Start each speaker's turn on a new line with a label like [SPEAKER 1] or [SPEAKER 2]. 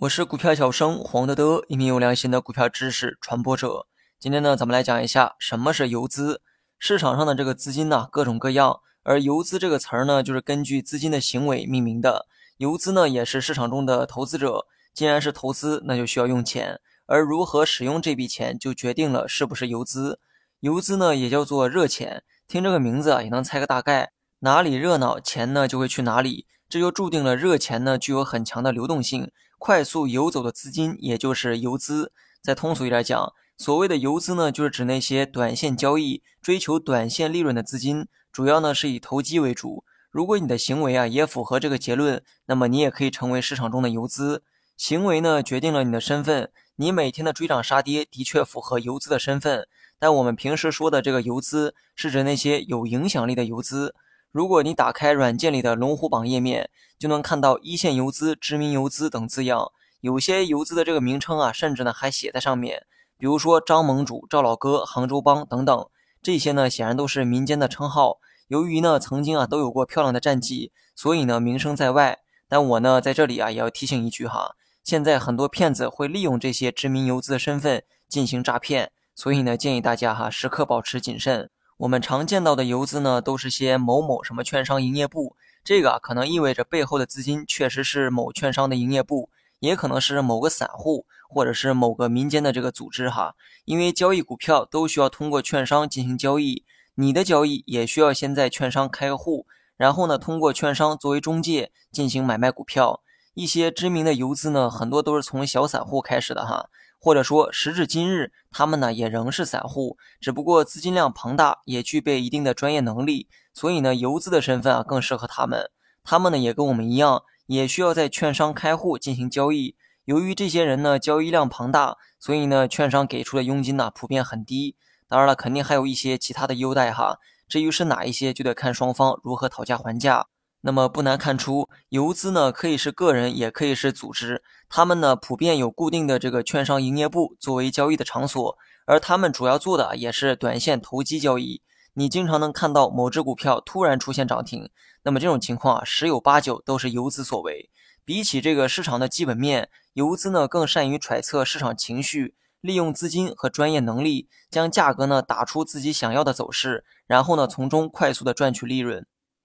[SPEAKER 1] 我是股票小生黄德德，一名有良心的股票知识传播者。今天呢，咱们来讲一下什么是游资。市场上的这个资金呢，各种各样，而游资这个词儿呢，就是根据资金的行为命名的。游资呢，也是市场中的投资者。既然是投资，那就需要用钱，而如何使用这笔钱，就决定了是不是游资。游资呢，也叫做热钱，听这个名字啊，也能猜个大概。哪里热闹，钱呢就会去哪里，这就注定了热钱呢具有很强的流动性。快速游走的资金，也就是游资。再通俗一点讲，所谓的游资呢，就是指那些短线交易、追求短线利润的资金，主要呢是以投机为主。如果你的行为啊也符合这个结论，那么你也可以成为市场中的游资。行为呢决定了你的身份，你每天的追涨杀跌的确符合游资的身份。但我们平时说的这个游资，是指那些有影响力的游资。如果你打开软件里的龙虎榜页面，就能看到一线游资、知名游资等字样。有些游资的这个名称啊，甚至呢还写在上面，比如说张盟主、赵老哥、杭州帮等等。这些呢显然都是民间的称号。由于呢曾经啊都有过漂亮的战绩，所以呢名声在外。但我呢在这里啊也要提醒一句哈，现在很多骗子会利用这些知名游资的身份进行诈骗，所以呢建议大家哈时刻保持谨慎。我们常见到的游资呢，都是些某某什么券商营业部，这个啊可能意味着背后的资金确实是某券商的营业部，也可能是某个散户或者是某个民间的这个组织哈。因为交易股票都需要通过券商进行交易，你的交易也需要先在券商开个户，然后呢通过券商作为中介进行买卖股票。一些知名的游资呢，很多都是从小散户开始的哈。或者说，时至今日，他们呢也仍是散户，只不过资金量庞大，也具备一定的专业能力，所以呢，游资的身份啊更适合他们。他们呢也跟我们一样，也需要在券商开户进行交易。由于这些人呢交易量庞大，所以呢，券商给出的佣金呢普遍很低。当然了，肯定还有一些其他的优待哈。至于是哪一些，就得看双方如何讨价还价。那么不难看出，游资呢可以是个人，也可以是组织。他们呢普遍有固定的这个券商营业部作为交易的场所，而他们主要做的也是短线投机交易。你经常能看到某只股票突然出现涨停，那么这种情况啊十有八九都是游资所为。比起这个市场的基本面，游资呢更善于揣测市场情绪，利用资金和专业能力，将价格呢打出自己想要的走势，然后呢从中快速的赚取利润。